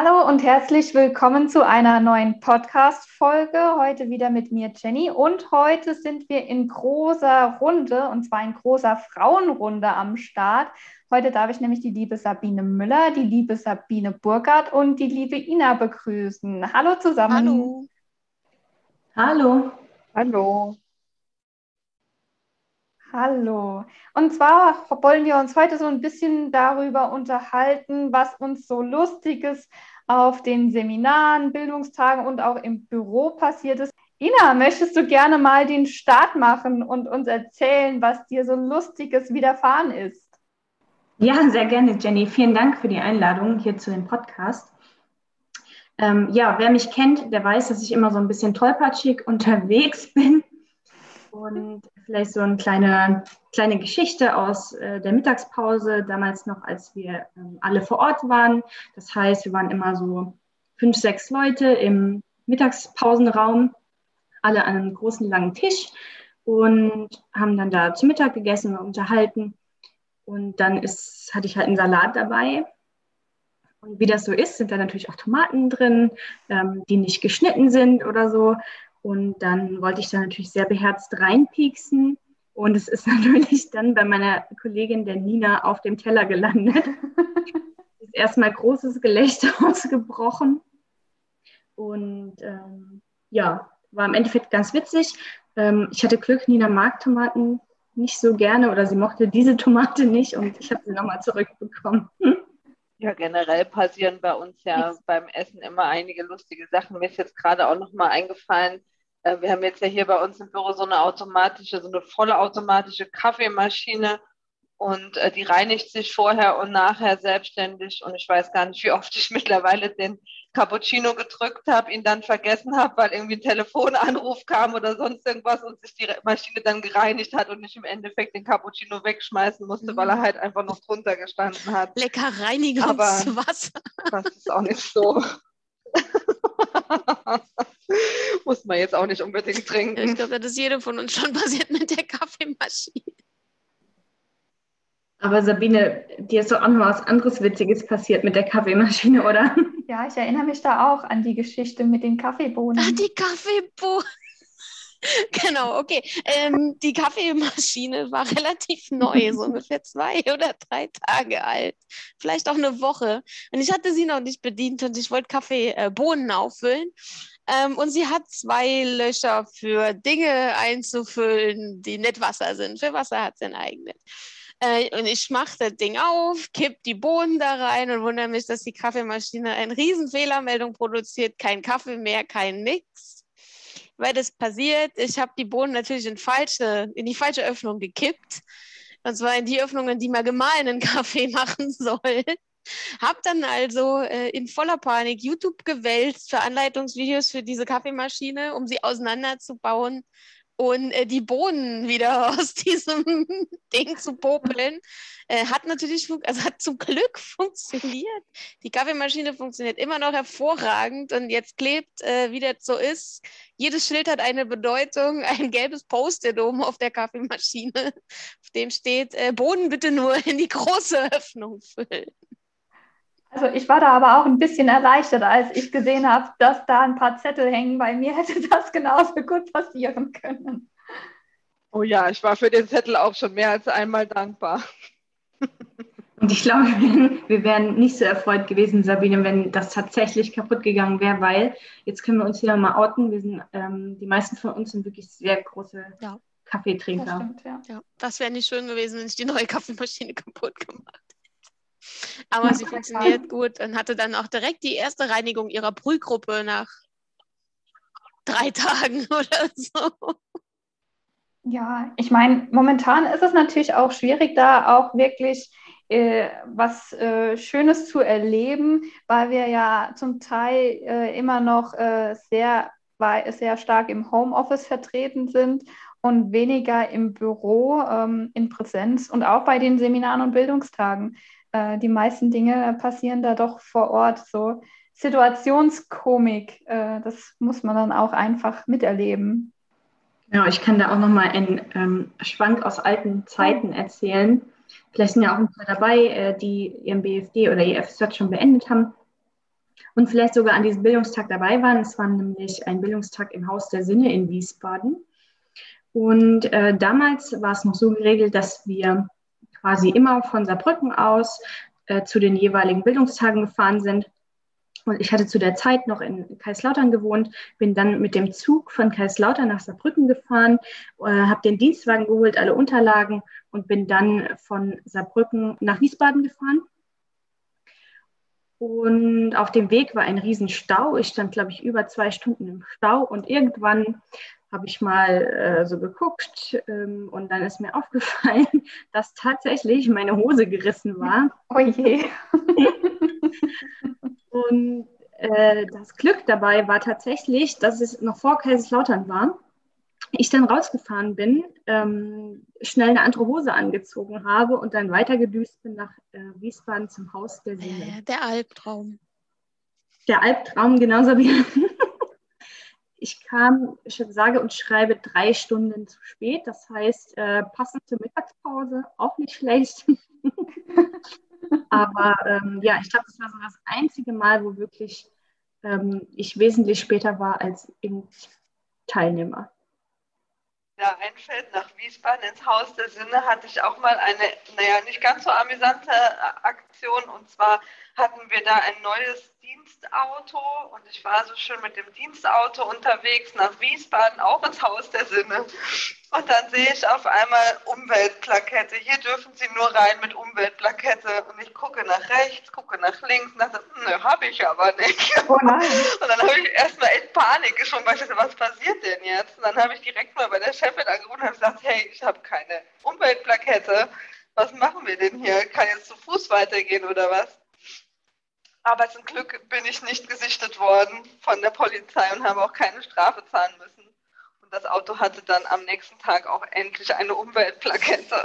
Hallo und herzlich willkommen zu einer neuen Podcast-Folge. Heute wieder mit mir, Jenny. Und heute sind wir in großer Runde, und zwar in großer Frauenrunde am Start. Heute darf ich nämlich die liebe Sabine Müller, die liebe Sabine Burkhardt und die liebe Ina begrüßen. Hallo zusammen. Hallo. Hallo. Hallo. Hallo. Und zwar wollen wir uns heute so ein bisschen darüber unterhalten, was uns so Lustiges auf den Seminaren, Bildungstagen und auch im Büro passiert ist. Ina, möchtest du gerne mal den Start machen und uns erzählen, was dir so Lustiges widerfahren ist? Ja, sehr gerne, Jenny. Vielen Dank für die Einladung hier zu dem Podcast. Ähm, ja, wer mich kennt, der weiß, dass ich immer so ein bisschen tollpatschig unterwegs bin und vielleicht so eine kleine, kleine Geschichte aus äh, der Mittagspause, damals noch, als wir ähm, alle vor Ort waren. Das heißt, wir waren immer so fünf, sechs Leute im Mittagspausenraum, alle an einem großen, langen Tisch und haben dann da zu Mittag gegessen und unterhalten. Und dann ist, hatte ich halt einen Salat dabei. Und wie das so ist, sind da natürlich auch Tomaten drin, ähm, die nicht geschnitten sind oder so. Und dann wollte ich da natürlich sehr beherzt reinpieksen. Und es ist natürlich dann bei meiner Kollegin der Nina auf dem Teller gelandet. ist erstmal großes Gelächter ausgebrochen. Und ähm, ja, war im Endeffekt ganz witzig. Ähm, ich hatte Glück, Nina mag Tomaten nicht so gerne oder sie mochte diese Tomate nicht und ich habe sie nochmal zurückbekommen. Ja, generell passieren bei uns ja beim Essen immer einige lustige Sachen. Mir ist jetzt gerade auch nochmal eingefallen, äh, wir haben jetzt ja hier bei uns im Büro so eine automatische, so eine volle automatische Kaffeemaschine und äh, die reinigt sich vorher und nachher selbstständig und ich weiß gar nicht, wie oft ich mittlerweile den Cappuccino gedrückt habe, ihn dann vergessen habe, weil irgendwie ein Telefonanruf kam oder sonst irgendwas und sich die Maschine dann gereinigt hat und ich im Endeffekt den Cappuccino wegschmeißen musste, weil er mhm. halt einfach noch drunter gestanden hat. Lecker Reinigungswasser. Aber das ist auch nicht so. Muss man jetzt auch nicht unbedingt trinken. Ich glaube, das ist jedem von uns schon passiert mit der Kaffeemaschine. Aber Sabine, dir ist doch auch noch was anderes Witziges passiert mit der Kaffeemaschine, oder? Ja, ich erinnere mich da auch an die Geschichte mit den Kaffeebohnen. Ach, die Kaffeebohnen. genau, okay. Ähm, die Kaffeemaschine war relativ neu, so ungefähr zwei oder drei Tage alt. Vielleicht auch eine Woche. Und ich hatte sie noch nicht bedient und ich wollte Kaffeebohnen äh, auffüllen. Ähm, und sie hat zwei Löcher für Dinge einzufüllen, die nicht Wasser sind. Für Wasser hat sie ein eigenes. Äh, und ich mache das Ding auf, kipp die Bohnen da rein und wundere mich, dass die Kaffeemaschine eine riesen Fehlermeldung produziert. Kein Kaffee mehr, kein nix. Weil das passiert, ich habe die Bohnen natürlich in, falsche, in die falsche Öffnung gekippt. Und zwar in die Öffnungen, die man gemahlenen Kaffee machen soll. Hab dann also äh, in voller Panik YouTube gewälzt für Anleitungsvideos für diese Kaffeemaschine, um sie auseinanderzubauen und äh, die Bohnen wieder aus diesem Ding zu popeln. Äh, hat natürlich, also hat zum Glück funktioniert. Die Kaffeemaschine funktioniert immer noch hervorragend und jetzt klebt, äh, wie das so ist. Jedes Schild hat eine Bedeutung, ein gelbes Post-it oben auf der Kaffeemaschine, auf dem steht, äh, Bohnen bitte nur in die große Öffnung füllen. Also ich war da aber auch ein bisschen erleichtert, als ich gesehen habe, dass da ein paar Zettel hängen. Bei mir hätte das genauso gut passieren können. Oh ja, ich war für den Zettel auch schon mehr als einmal dankbar. Und ich glaube, wir wären nicht so erfreut gewesen, Sabine, wenn das tatsächlich kaputt gegangen wäre, weil jetzt können wir uns hier mal outen. Wir sind, ähm, die meisten von uns sind wirklich sehr große ja. Kaffeetrinker. Das, stimmt, ja. Ja, das wäre nicht schön gewesen, wenn ich die neue Kaffeemaschine kaputt gemacht aber sie funktioniert gut und hatte dann auch direkt die erste Reinigung ihrer Brühgruppe nach drei Tagen oder so. Ja, ich meine, momentan ist es natürlich auch schwierig, da auch wirklich äh, was äh, Schönes zu erleben, weil wir ja zum Teil äh, immer noch äh, sehr, sehr stark im Homeoffice vertreten sind und weniger im Büro, ähm, in Präsenz und auch bei den Seminaren und Bildungstagen äh, die meisten Dinge passieren da doch vor Ort. So Situationskomik, äh, das muss man dann auch einfach miterleben. Ja, ich kann da auch nochmal einen ähm, Schwank aus alten Zeiten erzählen. Vielleicht sind ja auch ein paar dabei, äh, die ihren BFD oder ihr FSJ schon beendet haben. und vielleicht sogar an diesem Bildungstag dabei waren. Es war nämlich ein Bildungstag im Haus der Sinne in Wiesbaden. Und äh, damals war es noch so geregelt, dass wir quasi immer von Saarbrücken aus äh, zu den jeweiligen Bildungstagen gefahren sind. Und ich hatte zu der Zeit noch in Kaiserslautern gewohnt, bin dann mit dem Zug von Kaiserslautern nach Saarbrücken gefahren, äh, habe den Dienstwagen geholt, alle Unterlagen und bin dann von Saarbrücken nach Wiesbaden gefahren. Und auf dem Weg war ein Riesenstau. Ich stand, glaube ich, über zwei Stunden im Stau und irgendwann habe ich mal äh, so geguckt ähm, und dann ist mir aufgefallen, dass tatsächlich meine Hose gerissen war. Oh je. und äh, das Glück dabei war tatsächlich, dass es noch vor Kaiserslautern war. Ich dann rausgefahren bin, ähm, schnell eine andere Hose angezogen habe und dann weitergedüst bin nach äh, Wiesbaden zum Haus der Seele. der Albtraum. Der Albtraum, genauso wie ich kam, ich sage und schreibe drei Stunden zu spät. Das heißt, äh, passend zur Mittagspause, auch nicht schlecht. Aber ähm, ja, ich glaube, das war so das einzige Mal, wo wirklich ähm, ich wesentlich später war als im Teilnehmer. Ja, einfällt nach Wiesbaden ins Haus der Sinne hatte ich auch mal eine, naja, nicht ganz so amüsante Aktion. Und zwar hatten wir da ein neues Dienstauto und ich war so schön mit dem Dienstauto unterwegs nach Wiesbaden, auch ins Haus der Sinne. Und dann sehe ich auf einmal Umweltplakette. Hier dürfen Sie nur rein mit Umweltplakette. Und ich gucke nach rechts, gucke nach links und dachte, nö, habe ich aber nicht. Oh. Und dann habe ich erstmal in Panik geschoben, weil ich dachte, was passiert denn jetzt? Und dann habe ich direkt mal bei der Chefin angerufen und habe gesagt, hey, ich habe keine Umweltplakette. Was machen wir denn hier? Kann jetzt zu Fuß weitergehen oder was? Aber zum Glück bin ich nicht gesichtet worden von der Polizei und habe auch keine Strafe zahlen müssen. Und das Auto hatte dann am nächsten Tag auch endlich eine Umweltplakette.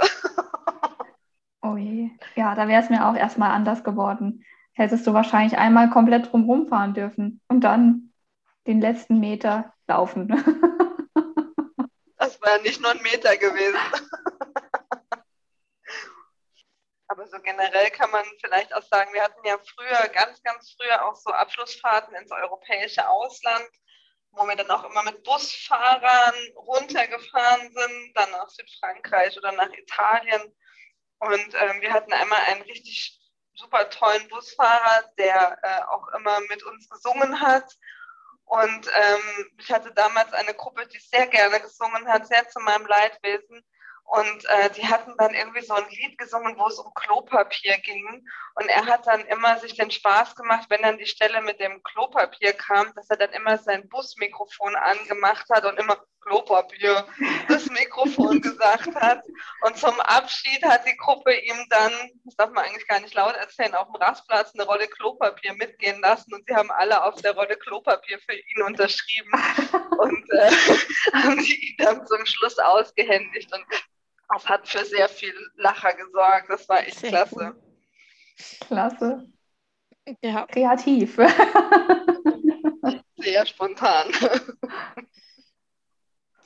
Oh je. Ja, da wäre es mir auch erstmal anders geworden. Hättest du wahrscheinlich einmal komplett drumherum fahren dürfen und dann den letzten Meter laufen. Das wäre nicht nur ein Meter gewesen. Aber so generell kann man vielleicht auch sagen, wir hatten ja früher, ganz, ganz früher auch so Abschlussfahrten ins europäische Ausland, wo wir dann auch immer mit Busfahrern runtergefahren sind, dann nach Südfrankreich oder nach Italien. Und ähm, wir hatten einmal einen richtig super tollen Busfahrer, der äh, auch immer mit uns gesungen hat. Und ähm, ich hatte damals eine Gruppe, die sehr gerne gesungen hat, sehr zu meinem Leidwesen. Und äh, die hatten dann irgendwie so ein Lied gesungen, wo es um Klopapier ging. Und er hat dann immer sich den Spaß gemacht, wenn dann die Stelle mit dem Klopapier kam, dass er dann immer sein Busmikrofon angemacht hat und immer Klopapier das Mikrofon gesagt hat. Und zum Abschied hat die Gruppe ihm dann, das darf man eigentlich gar nicht laut erzählen, auf dem Rastplatz eine Rolle Klopapier mitgehen lassen. Und sie haben alle auf der Rolle Klopapier für ihn unterschrieben und äh, haben sie ihn dann zum Schluss ausgehändigt. Und das hat für sehr viel Lacher gesorgt. Das war echt sehr klasse. Cool. Klasse. Ja. Kreativ. Sehr spontan.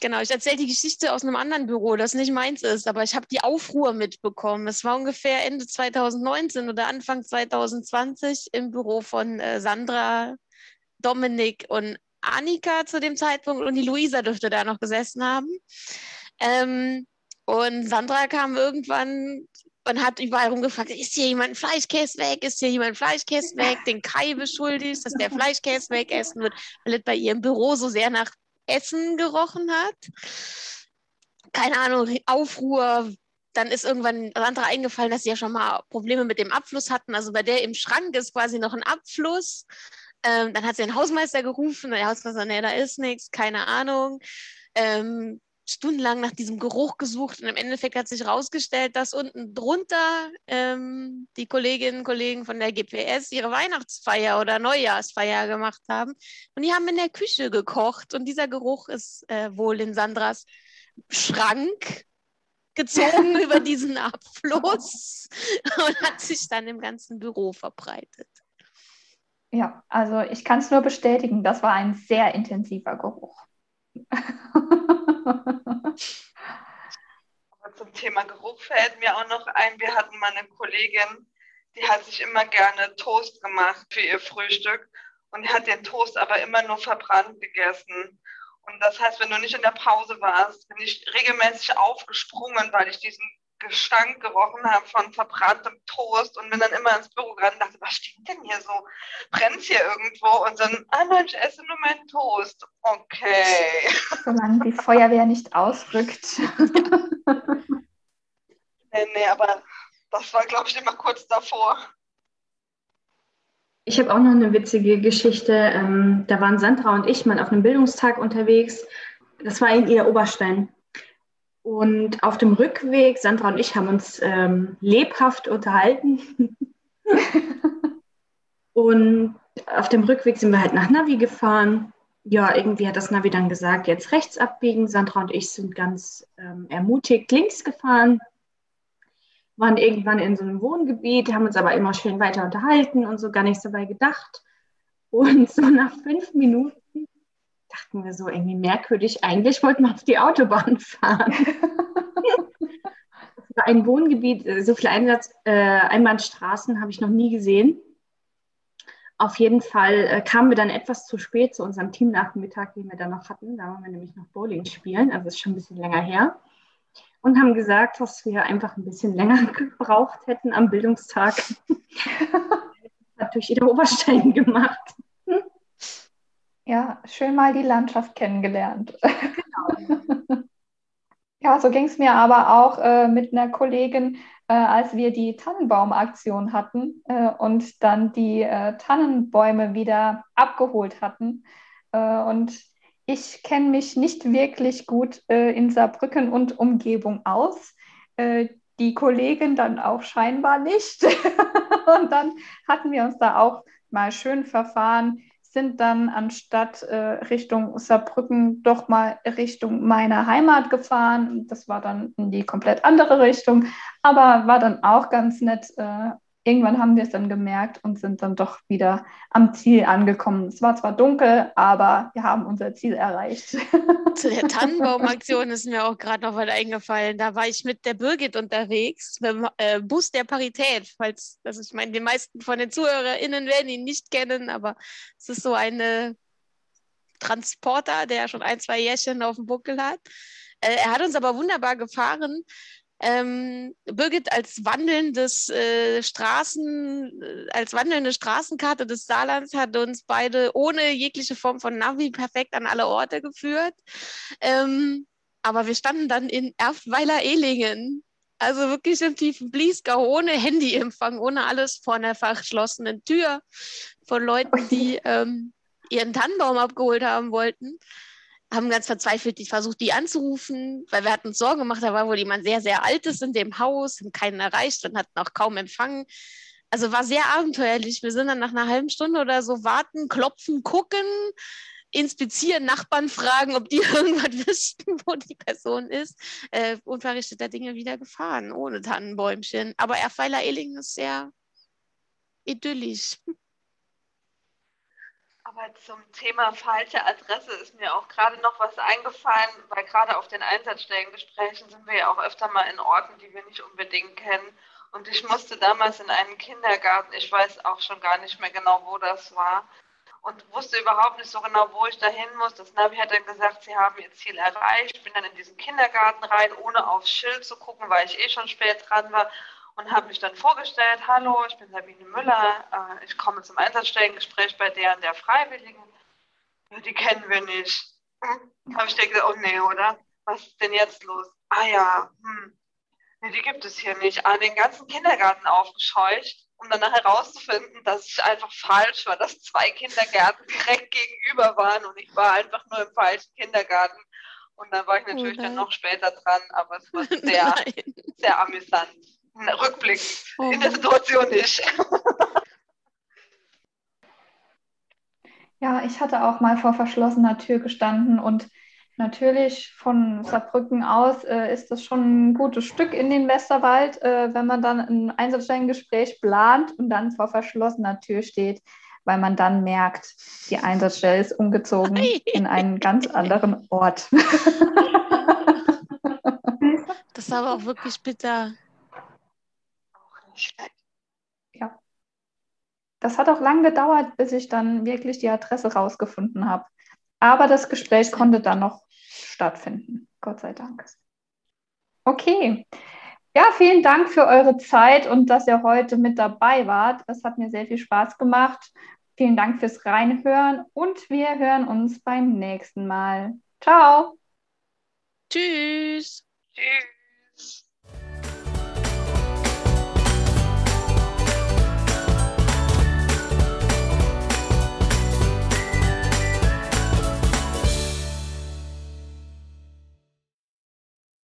Genau, ich erzähle die Geschichte aus einem anderen Büro, das nicht meins ist, aber ich habe die Aufruhr mitbekommen. Es war ungefähr Ende 2019 oder Anfang 2020 im Büro von äh, Sandra, Dominik und Annika zu dem Zeitpunkt und die Luisa dürfte da noch gesessen haben. Ähm, und Sandra kam irgendwann und hat überall rumgefragt, ist hier jemand Fleischkäse weg? Ist hier jemand Fleischkäse weg? Den Kai beschuldigt, dass der Fleischkäse wegessen wird, weil es bei ihr im Büro so sehr nach Essen gerochen hat. Keine Ahnung, Aufruhr. Dann ist irgendwann Sandra eingefallen, dass sie ja schon mal Probleme mit dem Abfluss hatten. Also bei der im Schrank ist quasi noch ein Abfluss. Ähm, dann hat sie den Hausmeister gerufen. Der Hausmeister, nee, da ist nichts, keine Ahnung. Ähm, stundenlang nach diesem Geruch gesucht und im Endeffekt hat sich herausgestellt, dass unten drunter ähm, die Kolleginnen und Kollegen von der GPS ihre Weihnachtsfeier oder Neujahrsfeier gemacht haben und die haben in der Küche gekocht und dieser Geruch ist äh, wohl in Sandras Schrank gezogen über diesen Abfluss und hat sich dann im ganzen Büro verbreitet. Ja, also ich kann es nur bestätigen, das war ein sehr intensiver Geruch. Aber zum Thema Geruch fällt mir auch noch ein, wir hatten mal eine Kollegin, die hat sich immer gerne Toast gemacht für ihr Frühstück und hat den Toast aber immer nur verbrannt gegessen. Und das heißt, wenn du nicht in der Pause warst, bin ich regelmäßig aufgesprungen, weil ich diesen Gestank gerochen habe von verbranntem Toast und bin dann immer ins Büro gerannt und dachte, was stinkt denn hier so? Brennt hier irgendwo? Und dann, ah nein, ich esse nur meinen Toast. Okay. Solange die Feuerwehr nicht ausrückt. nee, nee, aber das war, glaube ich, immer kurz davor. Ich habe auch noch eine witzige Geschichte. Ähm, da waren Sandra und ich mal auf einem Bildungstag unterwegs. Das war in ihr Oberstein. Und auf dem Rückweg, Sandra und ich haben uns ähm, lebhaft unterhalten. und auf dem Rückweg sind wir halt nach Navi gefahren. Ja, irgendwie hat das Navi dann gesagt, jetzt rechts abbiegen. Sandra und ich sind ganz ähm, ermutigt links gefahren waren irgendwann in so einem Wohngebiet, haben uns aber immer schön weiter unterhalten und so gar nicht so weit gedacht. Und so nach fünf Minuten dachten wir so irgendwie merkwürdig, eigentlich wollten wir auf die Autobahn fahren. das war ein Wohngebiet, äh, so viele Einsatz, äh, Einbahnstraßen habe ich noch nie gesehen. Auf jeden Fall äh, kamen wir dann etwas zu spät zu unserem Teamnachmittag, den wir dann noch hatten. Da waren wir nämlich noch Bowling spielen, also ist schon ein bisschen länger her und haben gesagt, dass wir einfach ein bisschen länger gebraucht hätten am Bildungstag. hat durch jeder Oberstein gemacht. Ja, schön mal die Landschaft kennengelernt. Genau. ja, so ging es mir aber auch äh, mit einer Kollegin, äh, als wir die Tannenbaumaktion hatten äh, und dann die äh, Tannenbäume wieder abgeholt hatten. Äh, und ich kenne mich nicht wirklich gut äh, in Saarbrücken und Umgebung aus. Die Kollegin dann auch scheinbar nicht. und dann hatten wir uns da auch mal schön verfahren, sind dann anstatt äh, Richtung Saarbrücken doch mal Richtung meiner Heimat gefahren. Das war dann in die komplett andere Richtung, aber war dann auch ganz nett, äh, irgendwann haben wir es dann gemerkt und sind dann doch wieder am Ziel angekommen. Es war zwar dunkel, aber wir haben unser Ziel erreicht. Zu der Tannenbaumaktion ist mir auch gerade noch was eingefallen. Da war ich mit der Birgit unterwegs, mit dem äh, Bus der Parität. Falls, also ich meine, die meisten von den ZuhörerInnen werden ihn nicht kennen, aber es ist so eine Transporter, der schon ein, zwei Jährchen auf dem Buckel hat. Äh, er hat uns aber wunderbar gefahren ähm, Birgit als wandelndes äh, Straßen, äh, als wandelnde Straßenkarte des Saarlands hat uns beide ohne jegliche Form von Navi perfekt an alle Orte geführt. Ähm, aber wir standen dann in Erftweiler-Ehlingen. Also wirklich im tiefen Bliesgau, ohne Handyempfang, ohne alles vor einer verschlossenen Tür von Leuten, die ähm, ihren Tannenbaum abgeholt haben wollten haben ganz verzweifelt die versucht, die anzurufen, weil wir hatten uns Sorgen gemacht, da war wohl jemand sehr, sehr Altes in dem Haus, haben keinen erreicht und hatten auch kaum empfangen. Also war sehr abenteuerlich. Wir sind dann nach einer halben Stunde oder so warten, klopfen, gucken, inspizieren, Nachbarn fragen, ob die irgendwas wüssten, wo die Person ist. Äh, unverrichteter Dinge wieder gefahren, ohne Tannenbäumchen. Aber Erfeiler Ehling ist sehr idyllisch. Aber zum Thema falsche Adresse ist mir auch gerade noch was eingefallen, weil gerade auf den Einsatzstellengesprächen sind wir ja auch öfter mal in Orten, die wir nicht unbedingt kennen. Und ich musste damals in einen Kindergarten, ich weiß auch schon gar nicht mehr genau, wo das war, und wusste überhaupt nicht so genau, wo ich dahin muss. Das Navi hat dann gesagt, sie haben ihr Ziel erreicht. Ich bin dann in diesen Kindergarten rein, ohne aufs Schild zu gucken, weil ich eh schon spät dran war und habe mich dann vorgestellt, hallo, ich bin Sabine Müller, äh, ich komme zum Einsatzstellengespräch bei der und der Freiwilligen. Ja, die kennen wir nicht. Hm? Habe ich gedacht, oh nee, oder? Was ist denn jetzt los? Ah ja, hm. Nee, die gibt es hier nicht. An den ganzen Kindergarten aufgescheucht, um dann herauszufinden, dass ich einfach falsch war, dass zwei Kindergärten direkt gegenüber waren und ich war einfach nur im falschen Kindergarten. Und dann war ich natürlich oh dann noch später dran, aber es war sehr, sehr amüsant. Rückblick oh. in der Situation nicht. Ja, ich hatte auch mal vor verschlossener Tür gestanden und natürlich von Saarbrücken aus äh, ist das schon ein gutes Stück in den Westerwald, äh, wenn man dann ein Einsatzstellengespräch plant und dann vor verschlossener Tür steht, weil man dann merkt, die Einsatzstelle ist umgezogen in einen ganz anderen Ort. das ist aber auch wirklich bitter. Ja. Das hat auch lange gedauert, bis ich dann wirklich die Adresse rausgefunden habe. Aber das Gespräch konnte dann noch stattfinden. Gott sei Dank. Okay. Ja, vielen Dank für eure Zeit und dass ihr heute mit dabei wart. Es hat mir sehr viel Spaß gemacht. Vielen Dank fürs Reinhören und wir hören uns beim nächsten Mal. Ciao. Tschüss. Tschüss.